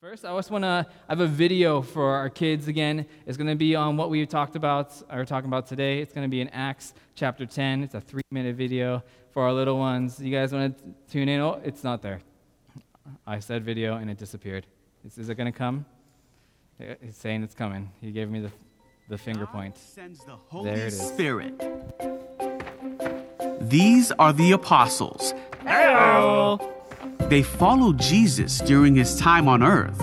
First, I just want to I have a video for our kids again. It's going to be on what we talked about or talking about today. It's going to be in Acts chapter 10. It's a 3-minute video for our little ones. You guys want to tune in? Oh, it's not there. I said video and it disappeared. Is, is it going to come? It's saying it's coming. He gave me the, the finger God point. sends the Holy There it is. Spirit. These are the apostles. They followed Jesus during his time on earth.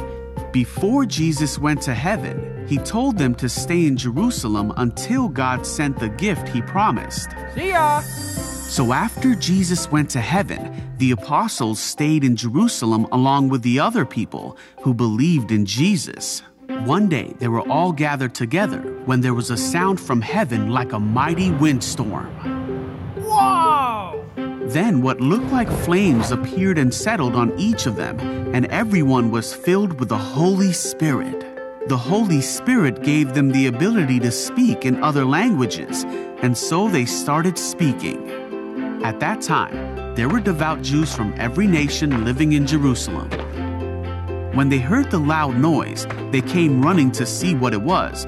Before Jesus went to heaven, he told them to stay in Jerusalem until God sent the gift he promised. See ya! So after Jesus went to heaven, the apostles stayed in Jerusalem along with the other people who believed in Jesus. One day they were all gathered together when there was a sound from heaven like a mighty windstorm. Then what looked like flames appeared and settled on each of them, and everyone was filled with the Holy Spirit. The Holy Spirit gave them the ability to speak in other languages, and so they started speaking. At that time, there were devout Jews from every nation living in Jerusalem. When they heard the loud noise, they came running to see what it was.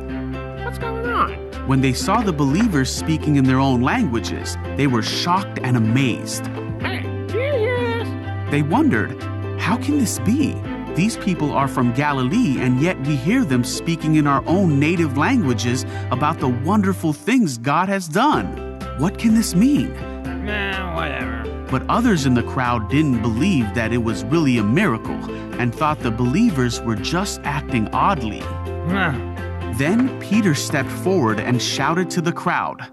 What's going on? When they saw the believers speaking in their own languages, they were shocked and amazed. Hey, do you hear this? They wondered, how can this be? These people are from Galilee, and yet we hear them speaking in our own native languages about the wonderful things God has done. What can this mean? Nah, whatever. But others in the crowd didn't believe that it was really a miracle and thought the believers were just acting oddly. Huh. Then Peter stepped forward and shouted to the crowd,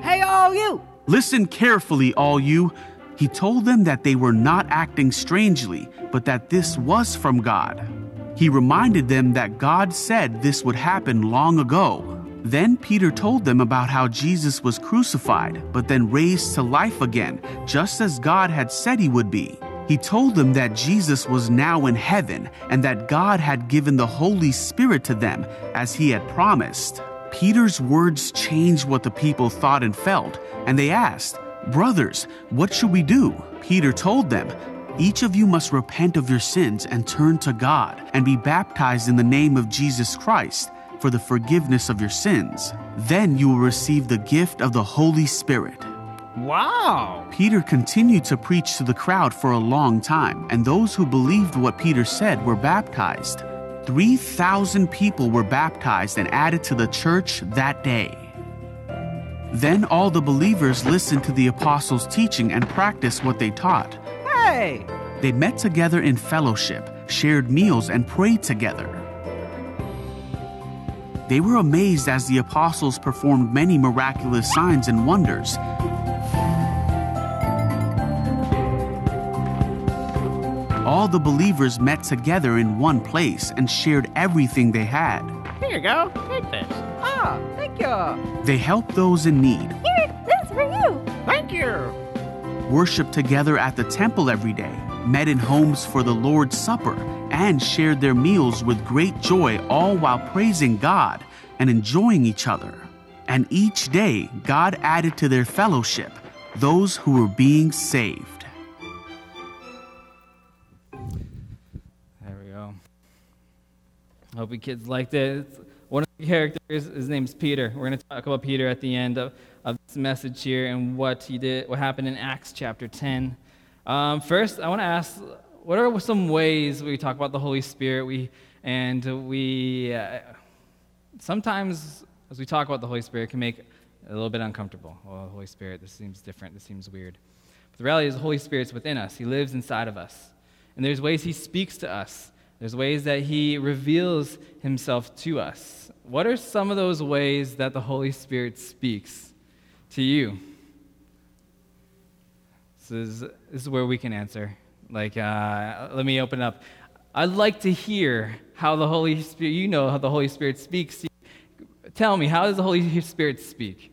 Hey, all you! Listen carefully, all you. He told them that they were not acting strangely, but that this was from God. He reminded them that God said this would happen long ago. Then Peter told them about how Jesus was crucified, but then raised to life again, just as God had said he would be. He told them that Jesus was now in heaven and that God had given the Holy Spirit to them as he had promised. Peter's words changed what the people thought and felt, and they asked, Brothers, what should we do? Peter told them, Each of you must repent of your sins and turn to God, and be baptized in the name of Jesus Christ for the forgiveness of your sins. Then you will receive the gift of the Holy Spirit. Wow! Peter continued to preach to the crowd for a long time, and those who believed what Peter said were baptized. 3,000 people were baptized and added to the church that day. Then all the believers listened to the apostles' teaching and practiced what they taught. Hey! They met together in fellowship, shared meals, and prayed together. They were amazed as the apostles performed many miraculous signs and wonders. All the believers met together in one place and shared everything they had. Here you go. Take this. Ah, thank you. They helped those in need, Here, this for you. Thank you. worshiped together at the temple every day, met in homes for the Lord's Supper, and shared their meals with great joy, all while praising God and enjoying each other. And each day, God added to their fellowship those who were being saved. Hope you kids liked it. It's one of the characters, his name's Peter. We're going to talk about Peter at the end of, of this message here and what he did, what happened in Acts chapter 10. Um, first, I want to ask, what are some ways we talk about the Holy Spirit? We and we uh, sometimes, as we talk about the Holy Spirit, can make a little bit uncomfortable. Well, Holy Spirit, this seems different. This seems weird. But the reality is, the Holy Spirit's within us. He lives inside of us. And there's ways He speaks to us, there's ways that He reveals Himself to us. What are some of those ways that the Holy Spirit speaks to you? This is, this is where we can answer. Like, uh, let me open up. I'd like to hear how the Holy Spirit, you know how the Holy Spirit speaks. Tell me, how does the Holy Spirit speak?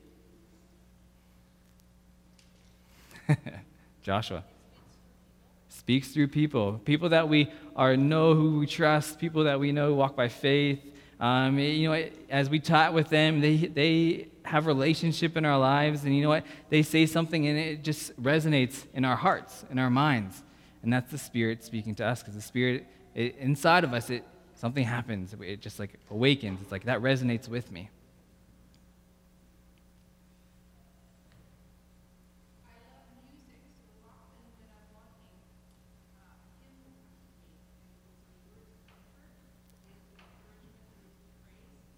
Joshua speaks through people, people that we are know who we trust, people that we know walk by faith. Um, you know, as we talk with them, they they have relationship in our lives, and you know what? They say something, and it just resonates in our hearts, in our minds, and that's the Spirit speaking to us, because the Spirit it, inside of us, it, something happens. It just like awakens. It's like that resonates with me.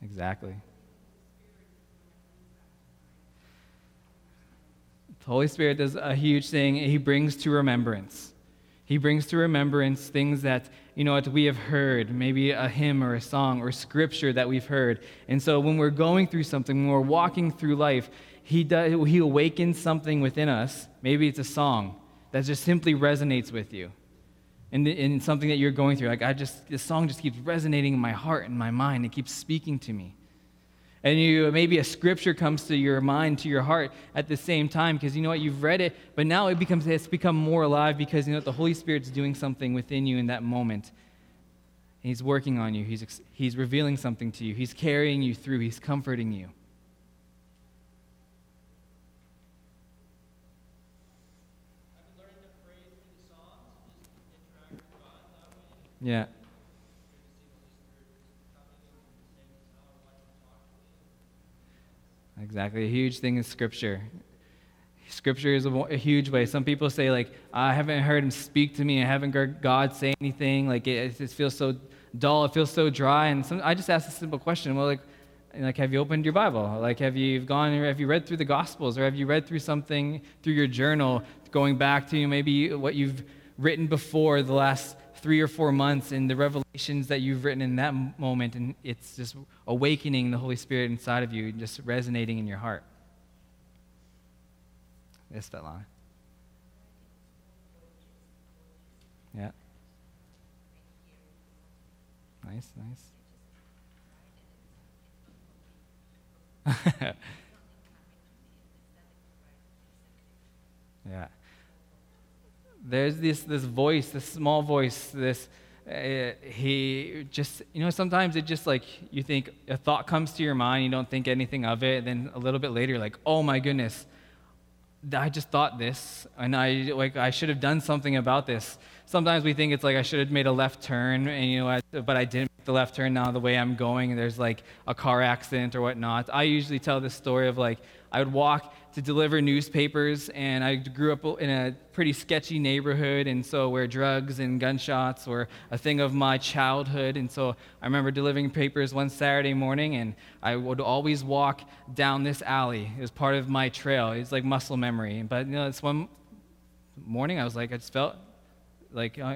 Exactly. The Holy Spirit does a huge thing. He brings to remembrance. He brings to remembrance things that, you know, what we have heard, maybe a hymn or a song or scripture that we've heard. And so when we're going through something, when we're walking through life, he, does, he awakens something within us. Maybe it's a song that just simply resonates with you. In, in something that you're going through. Like, I just, this song just keeps resonating in my heart and my mind. It keeps speaking to me. And you maybe a scripture comes to your mind to your heart at the same time because you know what? You've read it but now it becomes it's become more alive because you know the holy spirit's doing something within you in that moment. He's working on you. He's, he's revealing something to you. He's carrying you through. He's comforting you yeah Exactly. A huge thing is Scripture. Scripture is a, a, huge way. Some people say, like, I haven't heard him speak to me. I haven't heard God say anything. Like, it, it feels so dull. It feels so dry. And some, I just ask a simple question. Well, like, like, have you opened your Bible? Like, have you gone, have you read through the Gospels? Or have you read through something through your journal, going back to maybe what you've written before the last three or four months and the revelations that you've written in that moment, and it's just awakening the Holy Spirit inside of you, just resonating in your heart. Yes, Svetlana. Yeah. Nice, nice. yeah there's this, this voice, this small voice, this, uh, he just, you know, sometimes it just like, you think a thought comes to your mind, you don't think anything of it, then a little bit later, like, oh my goodness, I just thought this, and I, like, I should have done something about this. Sometimes we think it's like I should have made a left turn, and you know, but I didn't make the left turn now the way I'm going, there's like a car accident or whatnot. I usually tell this story of like, I would walk to deliver newspapers, and I grew up in a pretty sketchy neighborhood, and so where drugs and gunshots were a thing of my childhood. And so I remember delivering papers one Saturday morning, and I would always walk down this alley. It was part of my trail. It's like muscle memory. But you know, this one morning, I was like, I just felt like uh,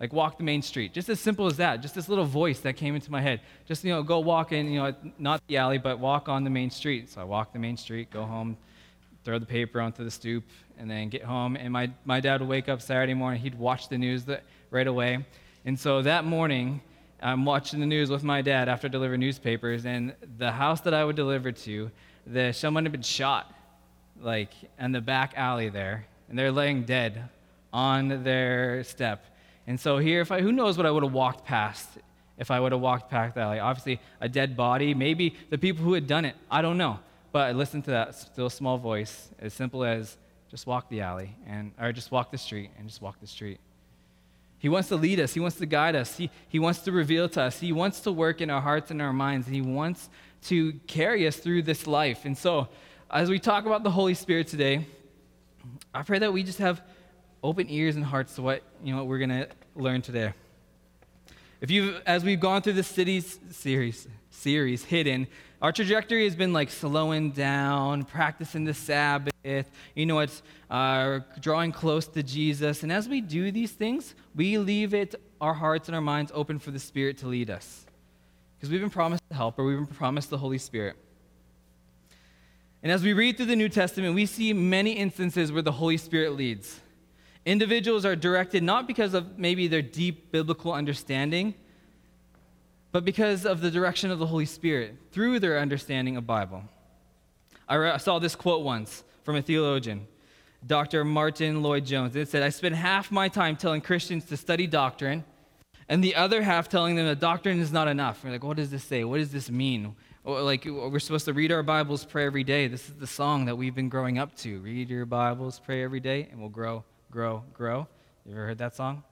like walk the main street. Just as simple as that. Just this little voice that came into my head. Just you know, go walk in, you know, not the alley, but walk on the main street. So I walk the main street, go home, throw the paper onto the stoop, and then get home. And my, my dad would wake up Saturday morning, he'd watch the news right away. And so that morning, I'm watching the news with my dad after delivering newspapers, and the house that I would deliver to, the, someone had been shot, like in the back alley there, and they're laying dead on their step. And so here, if I, who knows what I would have walked past if I would have walked past that alley? Obviously, a dead body, maybe the people who had done it. I don't know. But I listened to that still small voice, as simple as just walk the alley, and, or just walk the street, and just walk the street. He wants to lead us. He wants to guide us. He, he wants to reveal to us. He wants to work in our hearts and our minds. And he wants to carry us through this life. And so, as we talk about the Holy Spirit today, I pray that we just have open ears and hearts to what, you know, what we're to learn today. If you as we've gone through the cities series, series, Hidden, our trajectory has been like slowing down, practicing the Sabbath, you know, it's uh, drawing close to Jesus. And as we do these things, we leave it, our hearts and our minds open for the Spirit to lead us. Because we've been promised the helper, we've been promised the Holy Spirit. And as we read through the New Testament, we see many instances where the Holy Spirit leads. Individuals are directed not because of maybe their deep biblical understanding, but because of the direction of the Holy Spirit through their understanding of Bible. I saw this quote once from a theologian, Dr. Martyn Lloyd-Jones. It said, I spend half my time telling Christians to study doctrine, and the other half telling them that doctrine is not enough. We're like, what does this say? What does this mean? Like, we're supposed to read our Bibles, pray every day. This is the song that we've been growing up to. Read your Bibles, pray every day, and we'll grow grow, grow. You ever heard that song?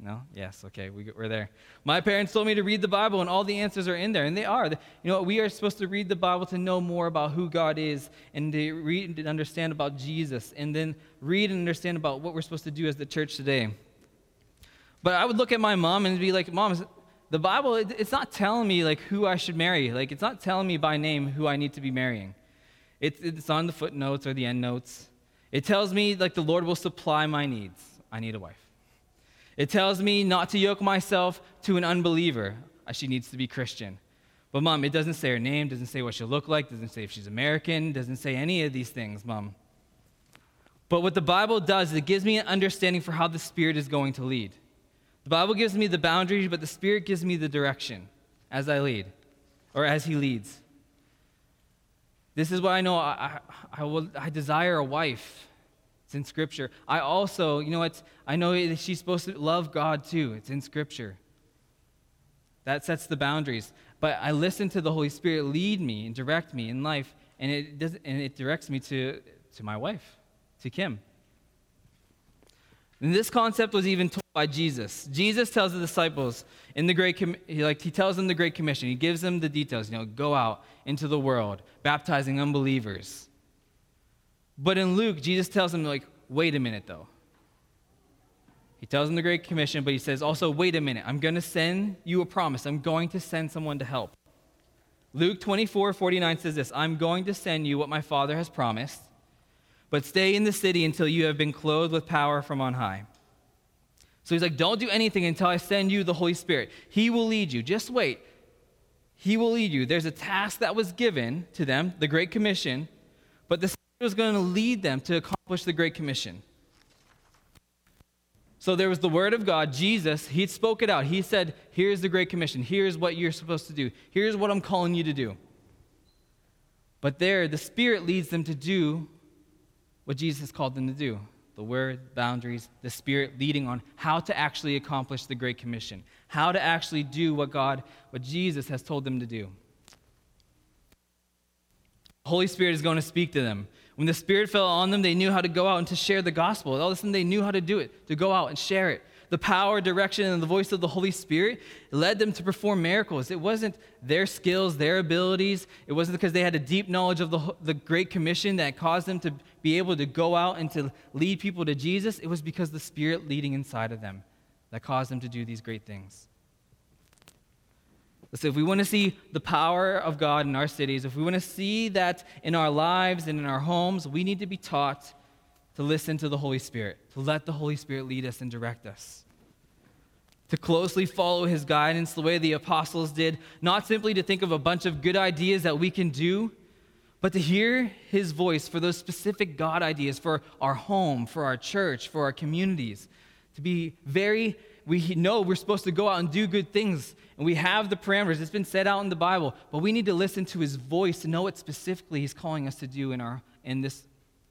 No? Yes, okay, we, we're there. My parents told me to read the Bible, and all the answers are in there, and they are. You know, we are supposed to read the Bible to know more about who God is, and to read and understand about Jesus, and then read and understand about what we're supposed to do as the church today. But I would look at my mom and be like, Mom, the Bible, it's not telling me like who I should marry. Like, it's not telling me by name who I need to be marrying. It's, it's on the footnotes or the end notes. It tells me like the Lord will supply my needs. I need a wife. It tells me not to yoke myself to an unbeliever. She needs to be Christian. But, mom, it doesn't say her name, doesn't say what she'll look like, doesn't say if she's American, doesn't say any of these things, mom. But what the Bible does is it gives me an understanding for how the Spirit is going to lead. The Bible gives me the boundaries, but the Spirit gives me the direction as I lead, or as He leads. This is what I know. I, I, I, will, I desire a wife it's in Scripture. I also, you know what? I know she's supposed to love God too. It's in Scripture. That sets the boundaries. But I listen to the Holy Spirit lead me and direct me in life, and it, does, and it directs me to, to my wife, to Kim. And this concept was even told by Jesus. Jesus tells the disciples in the great he, like he tells them the great commission. He gives them the details, you know, go out into the world baptizing unbelievers but in Luke, Jesus tells them, like, wait a minute, though. He tells them the Great Commission, but he says also, wait a minute, I'm going to send you a promise. I'm going to send someone to help. Luke 24, 49 says this I'm going to send you what my Father has promised, but stay in the city until you have been clothed with power from on high. So he's like, don't do anything until I send you the Holy Spirit. He will lead you. Just wait. He will lead you. There's a task that was given to them, the Great Commission, but the was going to lead them to accomplish the Great Commission. So there was the Word of God, Jesus, He spoke it out. He said, Here's the Great Commission. Here's what you're supposed to do. Here's what I'm calling you to do. But there, the Spirit leads them to do what Jesus called them to do the Word, boundaries, the Spirit leading on how to actually accomplish the Great Commission, how to actually do what God, what Jesus has told them to do. Holy Spirit is going to speak to them. When the Spirit fell on them, they knew how to go out and to share the gospel. All of a sudden, they knew how to do it, to go out and share it. The power, direction, and the voice of the Holy Spirit led them to perform miracles. It wasn't their skills, their abilities. It wasn't because they had a deep knowledge of the, the Great Commission that caused them to be able to go out and to lead people to Jesus. It was because the Spirit leading inside of them that caused them to do these great things. So, if we want to see the power of God in our cities, if we want to see that in our lives and in our homes, we need to be taught to listen to the Holy Spirit, to let the Holy Spirit lead us and direct us, to closely follow his guidance the way the apostles did, not simply to think of a bunch of good ideas that we can do, but to hear his voice for those specific God ideas for our home, for our church, for our communities, to be very we know we're supposed to go out and do good things, and we have the parameters. It's been set out in the Bible, but we need to listen to his voice to know what specifically he's calling us to do in, our, in, this,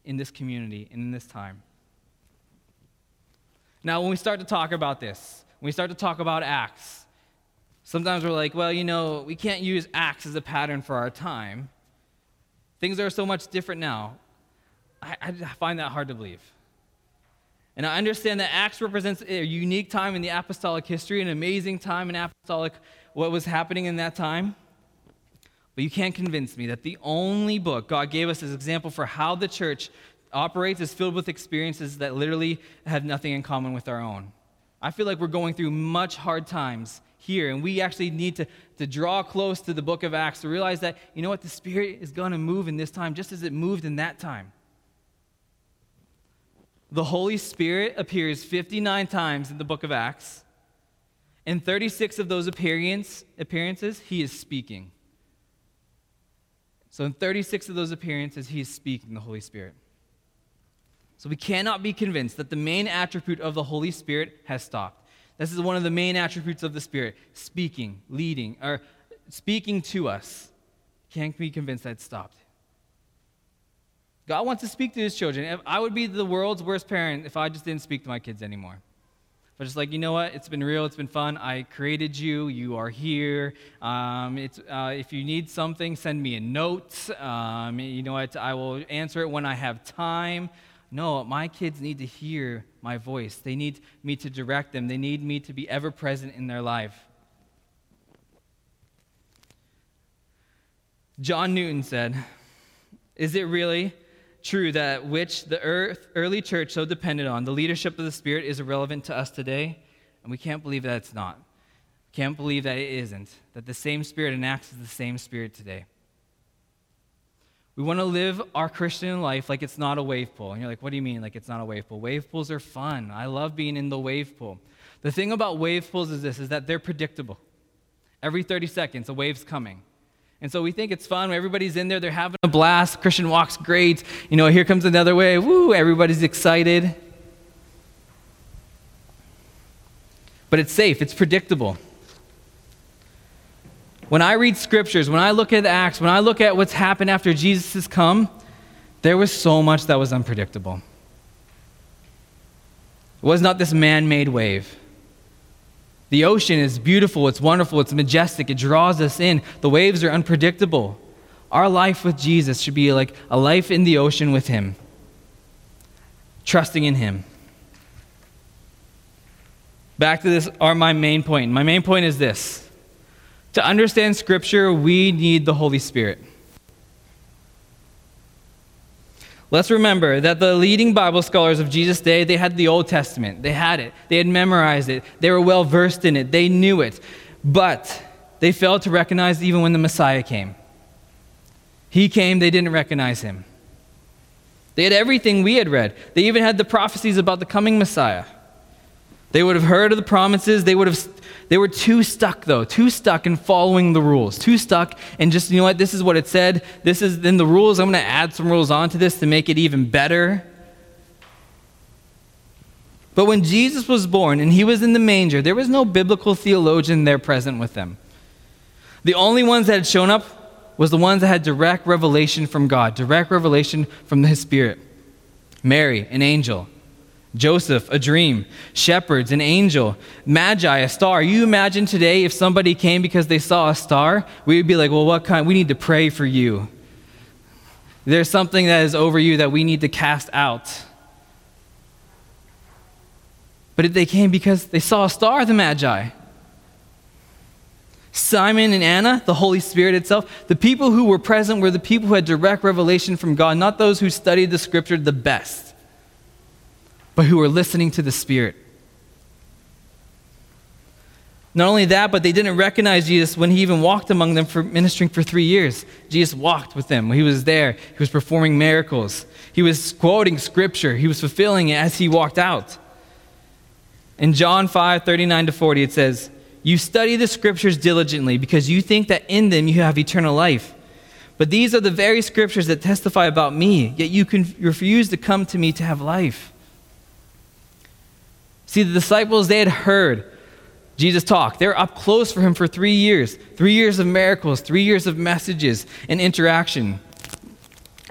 in this community and in this time. Now, when we start to talk about this, when we start to talk about Acts, sometimes we're like, well, you know, we can't use Acts as a pattern for our time. Things are so much different now. I, I find that hard to believe. And I understand that Acts represents a unique time in the apostolic history, an amazing time in apostolic, what was happening in that time. But you can't convince me that the only book God gave us as example for how the church operates is filled with experiences that literally have nothing in common with our own. I feel like we're going through much hard times here, and we actually need to, to draw close to the book of Acts to realize that, you know what, the Spirit is going to move in this time just as it moved in that time the Holy Spirit appears 59 times in the book of Acts. In 36 of those appearance, appearances, he is speaking. So, in 36 of those appearances, he is speaking the Holy Spirit. So, we cannot be convinced that the main attribute of the Holy Spirit has stopped. This is one of the main attributes of the Spirit speaking, leading, or speaking to us. Can't be convinced that stopped. God wants to speak to his children. I would be the world's worst parent if I just didn't speak to my kids anymore. If I just like, you know what, it's been real, it's been fun. I created you, you are here. Um, it's, uh, if you need something, send me a note. Um, you know what, I will answer it when I have time. No, my kids need to hear my voice. They need me to direct them, they need me to be ever present in their life. John Newton said, Is it really true that which the earth, early church so depended on, the leadership of the Spirit, is irrelevant to us today? And we can't believe that it's not. We Can't believe that it isn't, that the same Spirit enacts the same Spirit today. We want to live our Christian life like it's not a wave pool. And you're like, what do you mean, like it's not a wave pool? Wave pools are fun. I love being in the wave pool. The thing about wave pools is this, is that they're predictable. Every 30 seconds, a wave's coming. And so we think it's fun. Everybody's in there, they're having a blast. Christian walks great. You know, here comes another wave. Woo, everybody's excited. But it's safe, it's predictable. When I read scriptures, when I look at Acts, when I look at what's happened after Jesus has come, there was so much that was unpredictable. It was not this man made wave. The ocean is beautiful, it's wonderful, it's majestic, it draws us in. The waves are unpredictable. Our life with Jesus should be like a life in the ocean with Him, trusting in Him. Back to this, are my main point. My main point is this to understand Scripture, we need the Holy Spirit. Let's remember that the leading Bible scholars of Jesus' day, they had the Old Testament. They had it. They had memorized it. They were well versed in it. They knew it. But they failed to recognize even when the Messiah came. He came, they didn't recognize him. They had everything we had read. They even had the prophecies about the coming Messiah. They would have heard of the promises. They would have they were too stuck, though, too stuck in following the rules, too stuck in just, you know what, this is what it said. This is then the rules. I'm going to add some rules onto this to make it even better. But when Jesus was born and he was in the manger, there was no biblical theologian there present with them. The only ones that had shown up was the ones that had direct revelation from God, direct revelation from his spirit. Mary, an angel. Joseph, a dream. Shepherds, an angel. Magi, a star. You imagine today if somebody came because they saw a star, we would be like, well, what kind? We need to pray for you. There's something that is over you that we need to cast out. But if they came because they saw a star, the Magi. Simon and Anna, the Holy Spirit itself, the people who were present were the people who had direct revelation from God, not those who studied the scripture the best but who were listening to the Spirit. Not only that, but they didn't recognize Jesus when he even walked among them for ministering for three years. Jesus walked with them. He was there. He was performing miracles. He was quoting scripture. He was fulfilling it as he walked out. In John 5 39 to 40, it says, You study the scriptures diligently because you think that in them you have eternal life. But these are the very scriptures that testify about me, yet you can refuse to come to me to have life. See, the disciples, they had heard Jesus talk. They were up close for him for three years three years of miracles, three years of messages and interaction.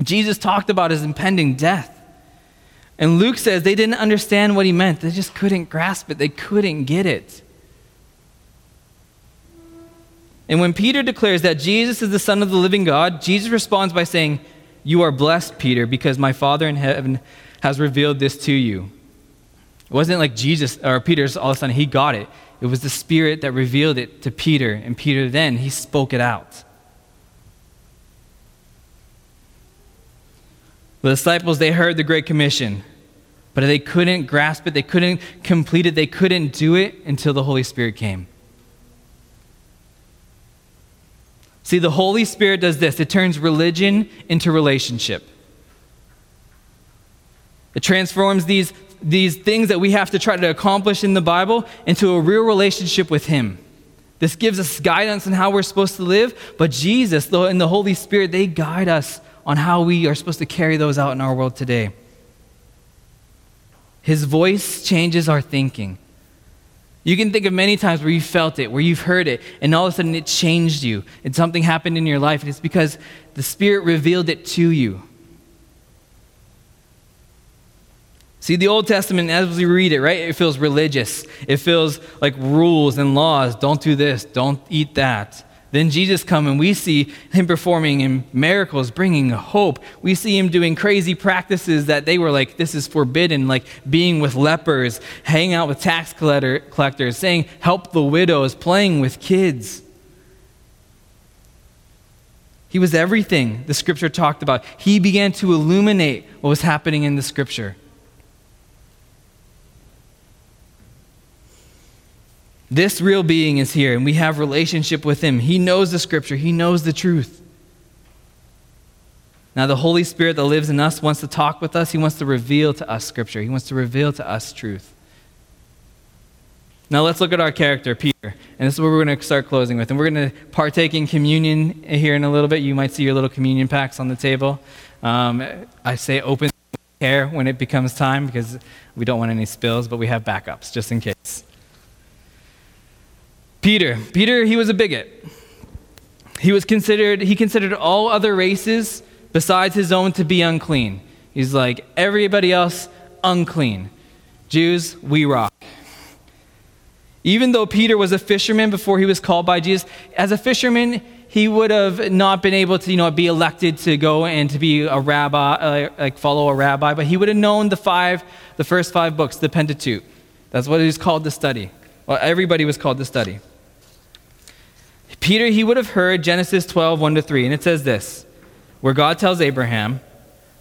Jesus talked about his impending death. And Luke says they didn't understand what he meant, they just couldn't grasp it, they couldn't get it. And when Peter declares that Jesus is the Son of the living God, Jesus responds by saying, You are blessed, Peter, because my Father in heaven has revealed this to you. It wasn't like Jesus or Peter's all of a sudden he got it. It was the Spirit that revealed it to Peter, and Peter then he spoke it out. The disciples, they heard the Great Commission, but they couldn't grasp it, they couldn't complete it, they couldn't do it until the Holy Spirit came. See, the Holy Spirit does this it turns religion into relationship. It transforms these these things that we have to try to accomplish in the Bible into a real relationship with Him. This gives us guidance on how we're supposed to live, but Jesus and the Holy Spirit, they guide us on how we are supposed to carry those out in our world today. His voice changes our thinking. You can think of many times where you felt it, where you've heard it, and all of a sudden it changed you, and something happened in your life, and it's because the Spirit revealed it to you. See, the Old Testament, as we read it, right, it feels religious. It feels like rules and laws. Don't do this, don't eat that. Then Jesus come and we see him performing in miracles, bringing hope. We see him doing crazy practices that they were like, this is forbidden, like being with lepers, hanging out with tax collector, collectors, saying, help the widows, playing with kids. He was everything the scripture talked about. He began to illuminate what was happening in the scripture. This real being is here, and we have relationship with him. He knows the scripture, he knows the truth. Now, the Holy Spirit that lives in us wants to talk with us. He wants to reveal to us scripture, he wants to reveal to us truth. Now, let's look at our character, Peter. And this is where we're going to start closing with. And we're going to partake in communion here in a little bit. You might see your little communion packs on the table. Um, I say open care when it becomes time because we don't want any spills, but we have backups just in case. Peter. Peter, he was a bigot. He was considered, he considered all other races besides his own to be unclean. He's like, everybody else, unclean. Jews, we rock. Even though Peter was a fisherman before he was called by Jesus, as a fisherman, he would have not been able to, you know, be elected to go and to be a rabbi, uh, like follow a rabbi, but he would have known the five, the first five books, the Pentateuch. That's what he was called to study. Well, everybody was called to study. Peter, he would have heard Genesis 12, 1 to 3, and it says this where God tells Abraham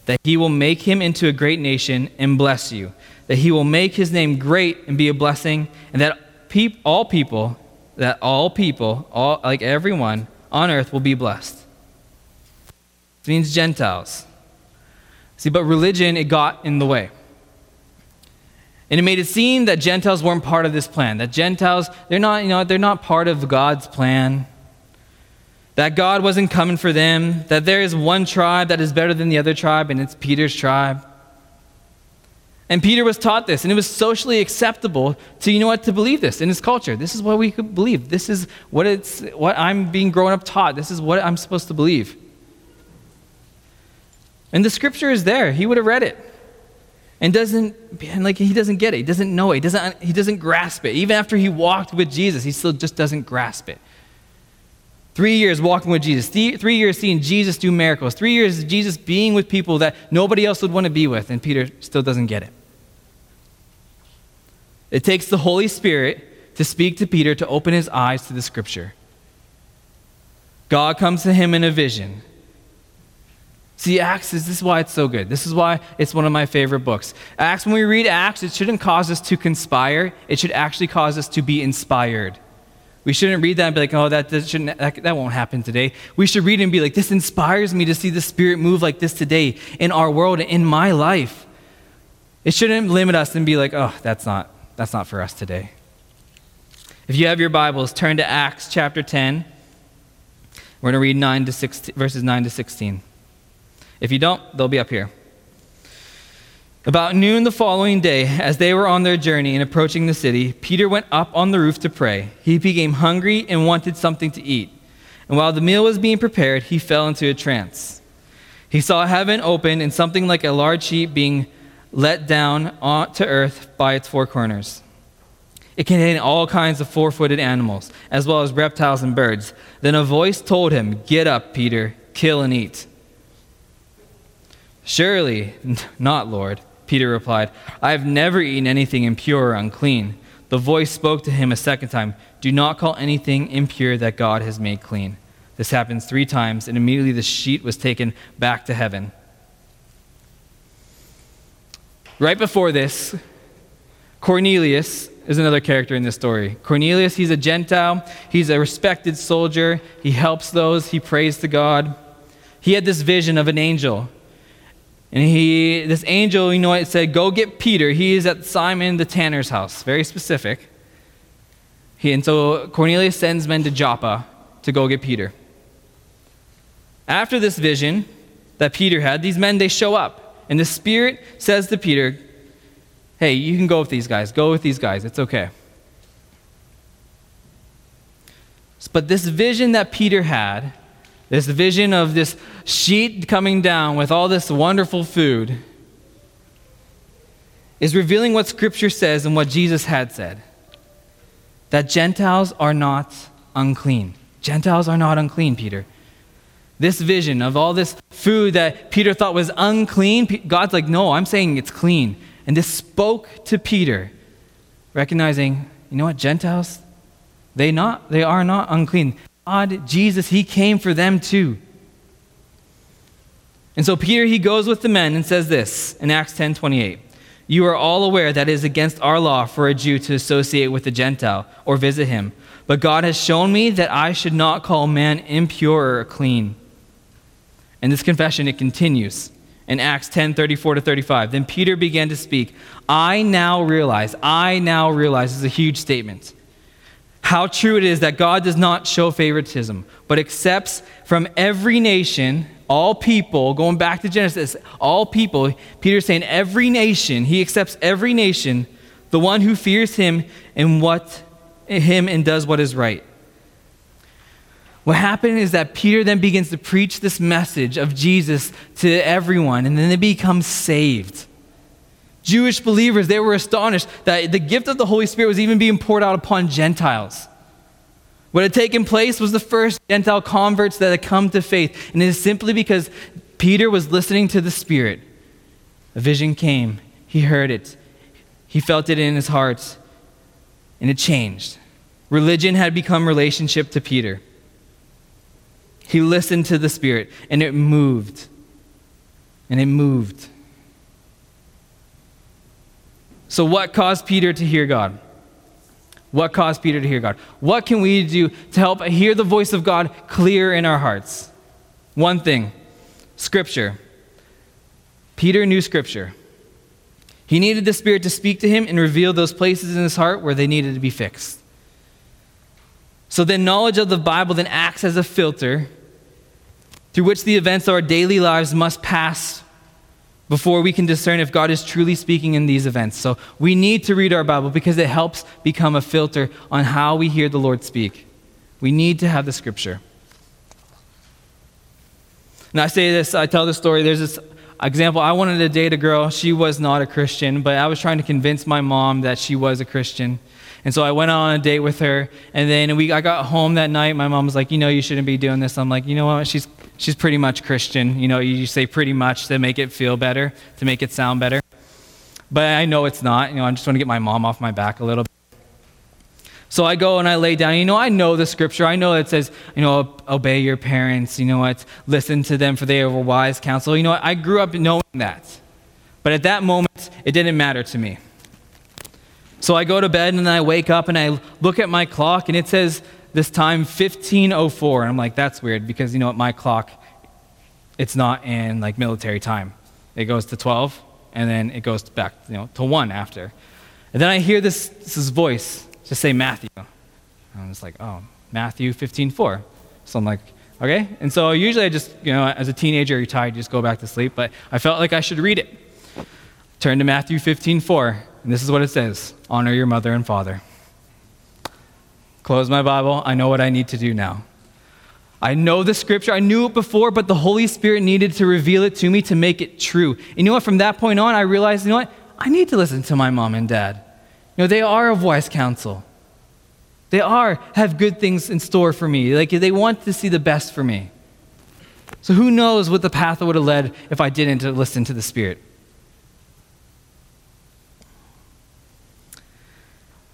that he will make him into a great nation and bless you, that he will make his name great and be a blessing, and that peop- all people, that all people, all, like everyone on earth will be blessed. It means Gentiles. See, but religion, it got in the way. And it made it seem that Gentiles weren't part of this plan. That Gentiles, they're not, you know, they're not part of God's plan that God wasn't coming for them, that there is one tribe that is better than the other tribe, and it's Peter's tribe. And Peter was taught this, and it was socially acceptable to, you know what, to believe this in his culture. This is what we could believe. This is what it's what I'm being grown up taught. This is what I'm supposed to believe. And the scripture is there. He would have read it. And doesn't and like he doesn't get it. He doesn't know it. He doesn't he doesn't grasp it. Even after he walked with Jesus, he still just doesn't grasp it. Three years walking with Jesus. Three years seeing Jesus do miracles. Three years of Jesus being with people that nobody else would want to be with. And Peter still doesn't get it. It takes the Holy Spirit to speak to Peter to open his eyes to the scripture. God comes to him in a vision. See, Acts is this is why it's so good. This is why it's one of my favorite books. Acts, when we read Acts, it shouldn't cause us to conspire, it should actually cause us to be inspired. We shouldn't read that and be like, oh, that, that, shouldn't, that, that won't happen today. We should read and be like, this inspires me to see the Spirit move like this today in our world, in my life. It shouldn't limit us and be like, oh, that's not, that's not for us today. If you have your Bibles, turn to Acts chapter 10. We're going to read 9 to 16, verses 9 to 16. If you don't, they'll be up here. About noon the following day, as they were on their journey and approaching the city, Peter went up on the roof to pray. He became hungry and wanted something to eat. And while the meal was being prepared, he fell into a trance. He saw heaven open and something like a large sheet being let down to earth by its four corners. It contained all kinds of four footed animals, as well as reptiles and birds. Then a voice told him, Get up, Peter, kill and eat. Surely not, Lord. Peter replied, I have never eaten anything impure or unclean. The voice spoke to him a second time Do not call anything impure that God has made clean. This happens three times, and immediately the sheet was taken back to heaven. Right before this, Cornelius is another character in this story. Cornelius, he's a Gentile, he's a respected soldier, he helps those, he prays to God. He had this vision of an angel and he, this angel, you know it said, Go get Peter. He is at Simon the tanner's house. Very specific. He, and so Cornelius sends men to Joppa to go get Peter. After this vision that Peter had, these men, they show up. And the Spirit says to Peter, Hey, you can go with these guys. Go with these guys. It's okay. But this vision that Peter had this vision of this sheet coming down with all this wonderful food is revealing what Scripture says and what Jesus had said that Gentiles are not unclean. Gentiles are not unclean, Peter. This vision of all this food that Peter thought was unclean, God's like, no, I'm saying it's clean. And this spoke to Peter, recognizing, you know what, Gentiles, they not they are not unclean. God, Jesus, he came for them too. And so Peter he goes with the men and says this in Acts 10:28. You are all aware that it is against our law for a Jew to associate with a Gentile or visit him. But God has shown me that I should not call man impure or clean. And this confession it continues in Acts 10 34 to 35. Then Peter began to speak. I now realize, I now realize, this is a huge statement, how true it is that God does not show favoritism, but accepts from every nation, all people, going back to Genesis, all people, Peter's saying every nation, he accepts every nation, the one who fears him and what him and does what is right. What happened is that Peter then begins to preach this message of Jesus to everyone, and then they become saved. Jewish believers, they were astonished that the gift of the Holy Spirit was even being poured out upon Gentiles. What had taken place was the first Gentile converts that had come to faith, and it is simply because Peter was listening to the Spirit. A vision came, he heard it, he felt it in his heart, and it changed. Religion had become relationship to Peter. He listened to the Spirit, and it moved. And it moved. So, what caused Peter to hear God? What caused Peter to hear God? What can we do to help hear the voice of God clear in our hearts? One thing Scripture. Peter knew Scripture. He needed the Spirit to speak to him and reveal those places in his heart where they needed to be fixed. So then, knowledge of the Bible then acts as a filter through which the events of our daily lives must pass before we can discern if God is truly speaking in these events. So we need to read our Bible because it helps become a filter on how we hear the Lord speak. We need to have the scripture. Now, I say this, I tell this story. There's this example. I wanted to date a girl. She was not a Christian, but I was trying to convince my mom that she was a Christian. And so I went on a date with her, and then we, I got home that night. My mom was like, "You know, you shouldn't be doing this." I'm like, "You know what? She's she's pretty much Christian. You know, you say pretty much to make it feel better, to make it sound better. But I know it's not. You know, I just want to get my mom off my back a little bit. So I go and I lay down. You know, I know the scripture. I know it says, you know, obey your parents. You know what? Listen to them for they are wise counsel. You know what? I grew up knowing that. But at that moment, it didn't matter to me. So I go to bed and then I wake up and I look at my clock and it says this time 1504 and i'm like that's weird because you know what my clock it's not in like military time. It goes to 12 and then it goes back you know to 1 after. And then i hear this this voice just say matthew. And i'm just like oh matthew 15:4 so i'm like okay. And so usually i just you know as a teenager you're tired you just go back to sleep but i felt like i should read it. Turn to matthew 15:4 and this is what it says. Honor your mother and father close my Bible. I know what I need to do now. I know the scripture. I knew it before, but the Holy Spirit needed to reveal it to me to make it true. And you know what? From that point on, I realized, you know what? I need to listen to my mom and dad. You know, they are of wise counsel. They are, have good things in store for me. Like, they want to see the best for me. So who knows what the path would have led if I didn't listen to the Spirit.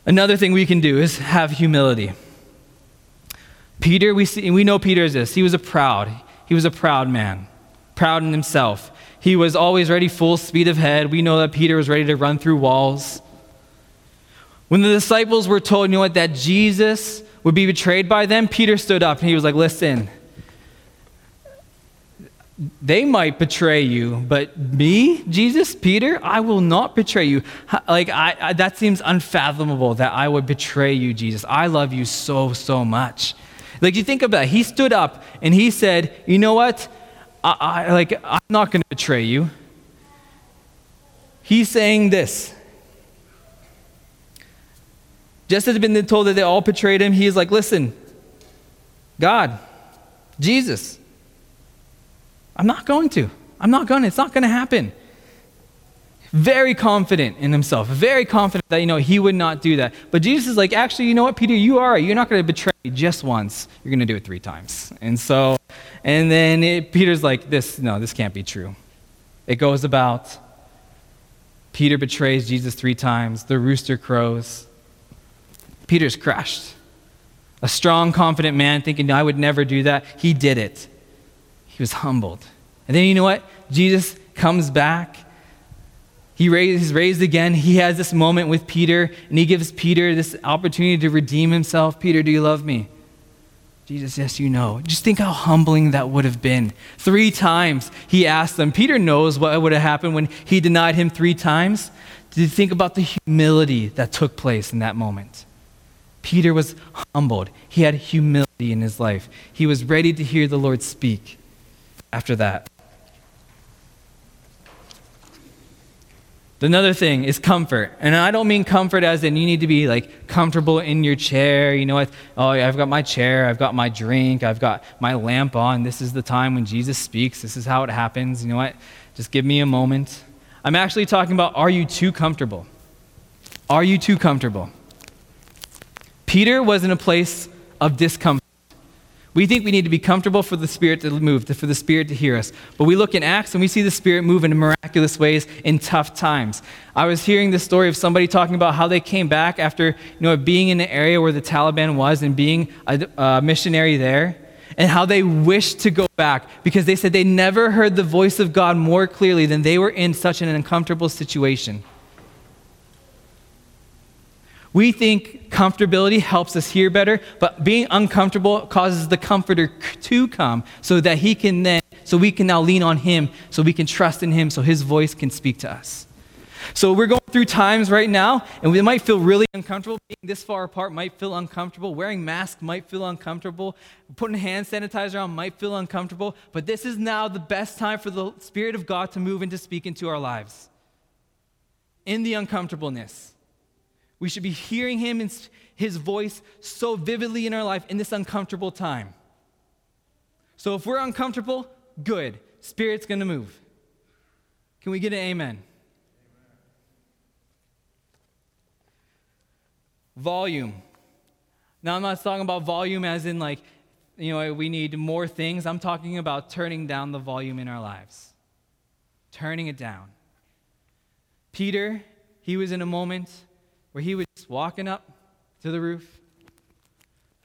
Another thing we can do is have humility. Peter, we, see, we know Peter is this. He was a proud, he was a proud man, proud in himself. He was always ready, full speed of head. We know that Peter was ready to run through walls. When the disciples were told, you know what, that Jesus would be betrayed by them, Peter stood up and he was like, listen, they might betray you, but me, Jesus, Peter, I will not betray you. Like, I, I, that seems unfathomable that I would betray you, Jesus. I love you so, so much. Like, you think about it. He stood up and he said, You know what? I, I like, I'm not going to betray you. He's saying this. Just as been told that they all betrayed him, he is like, Listen, God, Jesus, I'm not going to. I'm not going to. It's not going to happen. Very confident in himself, very confident that, you know, he would not do that. But Jesus is like, actually, you know what, Peter, you are. You're not going to betray me just once. You're going to do it three times. And so, and then it, Peter's like, this, no, this can't be true. It goes about Peter betrays Jesus three times, the rooster crows. Peter's crushed. A strong, confident man thinking, I would never do that. He did it. He was humbled. And then you know what? Jesus comes back he raised, he's raised again. He has this moment with Peter, and he gives Peter this opportunity to redeem himself. Peter, do you love me? Jesus, yes, you know. Just think how humbling that would have been. Three times he asked them. Peter knows what would have happened when he denied him three times. Did you think about the humility that took place in that moment? Peter was humbled. He had humility in his life. He was ready to hear the Lord speak after that. Another thing is comfort. And I don't mean comfort as in you need to be like comfortable in your chair. You know what? Oh, I've got my chair, I've got my drink, I've got my lamp on. This is the time when Jesus speaks. This is how it happens. You know what? Just give me a moment. I'm actually talking about are you too comfortable? Are you too comfortable? Peter was in a place of discomfort. We think we need to be comfortable for the Spirit to move, for the Spirit to hear us. But we look in Acts and we see the Spirit move in miraculous ways in tough times. I was hearing the story of somebody talking about how they came back after you know, being in the area where the Taliban was and being a, a missionary there, and how they wished to go back because they said they never heard the voice of God more clearly than they were in such an uncomfortable situation. We think comfortability helps us hear better, but being uncomfortable causes the comforter to come so that he can then, so we can now lean on him, so we can trust in him, so his voice can speak to us. So we're going through times right now, and we might feel really uncomfortable. Being this far apart might feel uncomfortable. Wearing masks might feel uncomfortable. Putting hand sanitizer on might feel uncomfortable. But this is now the best time for the Spirit of God to move and to speak into our lives. In the uncomfortableness. We should be hearing him in his voice so vividly in our life in this uncomfortable time. So if we're uncomfortable, good. Spirit's going to move. Can we get an amen? amen? Volume. Now, I'm not talking about volume as in like, you know, we need more things. I'm talking about turning down the volume in our lives, turning it down. Peter, he was in a moment where he was walking up to the roof,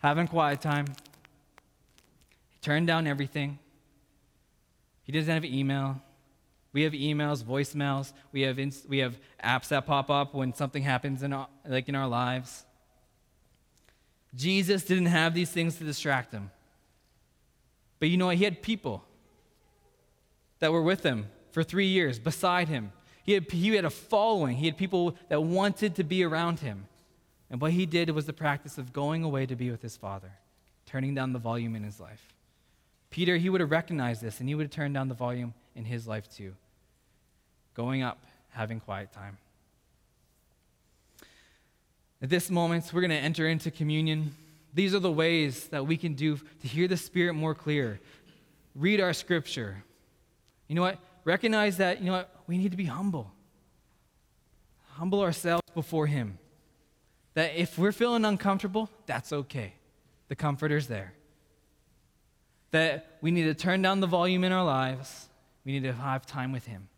having quiet time. He turned down everything. He doesn't have email. We have emails, voicemails. We have, inst- we have apps that pop up when something happens in our, like in our lives. Jesus didn't have these things to distract him. But you know what? He had people that were with him for three years, beside him, he had, he had a following. He had people that wanted to be around him. And what he did was the practice of going away to be with his father, turning down the volume in his life. Peter, he would have recognized this and he would have turned down the volume in his life too. Going up, having quiet time. At this moment, we're going to enter into communion. These are the ways that we can do to hear the Spirit more clear. Read our scripture. You know what? Recognize that, you know what? We need to be humble. Humble ourselves before Him. That if we're feeling uncomfortable, that's okay. The Comforter's there. That we need to turn down the volume in our lives, we need to have time with Him.